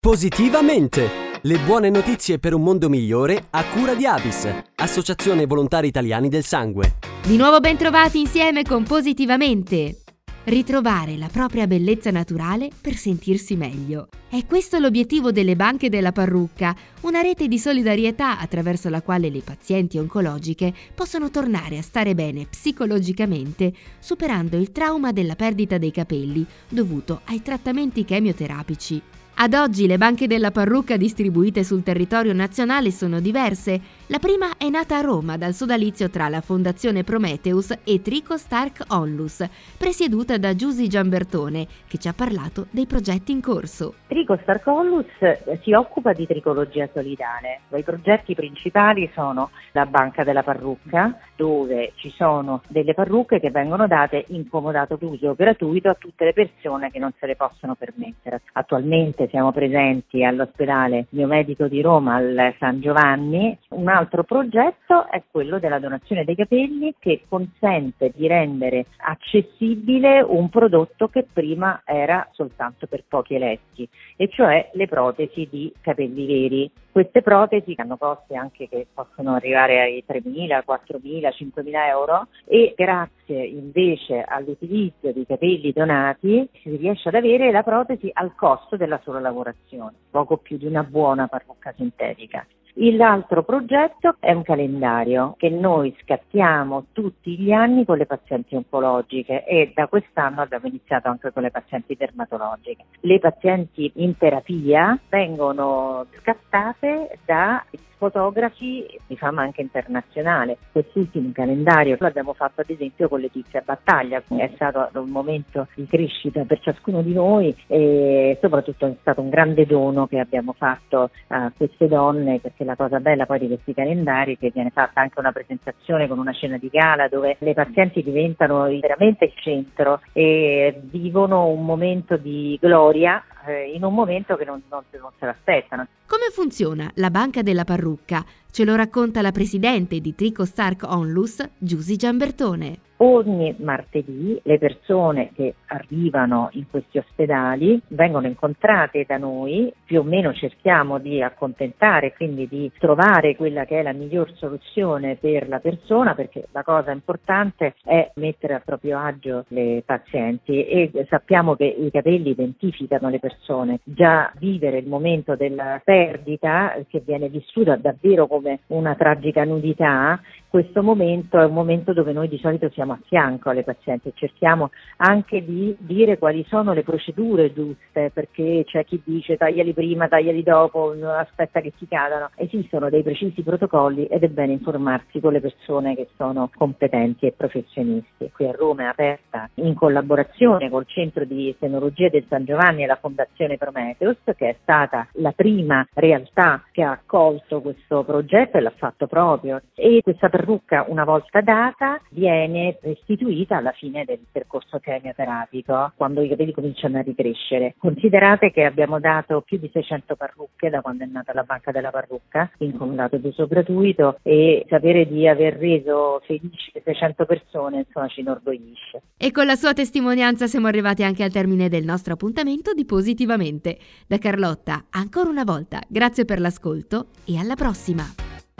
Positivamente! Le buone notizie per un mondo migliore a cura di Avis, Associazione Volontari Italiani del Sangue. Di nuovo ben trovati insieme con Positivamente! Ritrovare la propria bellezza naturale per sentirsi meglio. È questo l'obiettivo delle banche della parrucca, una rete di solidarietà attraverso la quale le pazienti oncologiche possono tornare a stare bene psicologicamente, superando il trauma della perdita dei capelli dovuto ai trattamenti chemioterapici. Ad oggi le banche della parrucca distribuite sul territorio nazionale sono diverse. La prima è nata a Roma dal sodalizio tra la Fondazione Prometheus e Trico Stark Onlus, presieduta da Giusy Giambertone, che ci ha parlato dei progetti in corso. Trico Stark Onlus eh, si occupa di tricologia solidale. I progetti principali sono la banca della parrucca, dove ci sono delle parrucche che vengono date in comodato d'uso gratuito a tutte le persone che non se le possono permettere. Attualmente siamo presenti all'ospedale biomedico di Roma al San Giovanni. Un altro progetto è quello della donazione dei capelli che consente di rendere accessibile un prodotto che prima era soltanto per pochi eletti, e cioè le protesi di capelli veri. Queste protesi hanno costi anche che possono arrivare ai 3.000, 4.000, 5.000 euro e grazie invece all'utilizzo dei capelli donati si riesce ad avere la protesi al costo della sola lavorazione, poco più di una buona parrucca sintetica. L'altro progetto è un calendario che noi scattiamo tutti gli anni con le pazienti oncologiche e da quest'anno abbiamo iniziato anche con le pazienti dermatologiche. Le pazienti in terapia vengono scattate da fotografi di fama anche internazionale. Quest'ultimo calendario l'abbiamo fatto ad esempio con Letizia Battaglia, è stato un momento di crescita per ciascuno di noi e soprattutto è stato un grande dono che abbiamo fatto a queste donne perché la cosa bella poi di questi calendari è che viene fatta anche una presentazione con una scena di gala dove le pazienti diventano veramente il centro e vivono un momento di gloria eh, in un momento che non, non, non se l'aspettano. Come funziona la banca della parrucca? parrucca Ce lo racconta la presidente di Trico Stark Onlus, Giusy Giambertone. Ogni martedì le persone che arrivano in questi ospedali vengono incontrate da noi, più o meno cerchiamo di accontentare, quindi di trovare quella che è la miglior soluzione per la persona, perché la cosa importante è mettere a proprio agio le pazienti e sappiamo che i capelli identificano le persone. Già vivere il momento della perdita, che viene vissuta davvero come una tragica nudità, questo momento è un momento dove noi di solito siamo a fianco alle pazienti e cerchiamo anche di dire quali sono le procedure giuste, perché c'è chi dice tagliali prima, tagliali dopo, aspetta che ti cadano. Esistono dei precisi protocolli ed è bene informarsi con le persone che sono competenti e professionisti. Qui a Roma è aperta in collaborazione col Centro di Senologia del San Giovanni e la Fondazione Prometheus, che è stata la prima realtà che ha accolto questo progetto e l'ha fatto proprio. E questa parrucca una volta data viene restituita alla fine del percorso chemioterapico, quando i capelli cominciano a ricrescere. Considerate che abbiamo dato più di 600 parrucche da quando è nata la banca della parrucca, in condato d'uso gratuito e sapere di aver reso felici 600 persone insomma ci inorgoglisce. E con la sua testimonianza siamo arrivati anche al termine del nostro appuntamento di Positivamente. Da Carlotta, ancora una volta, grazie per l'ascolto e alla prossima!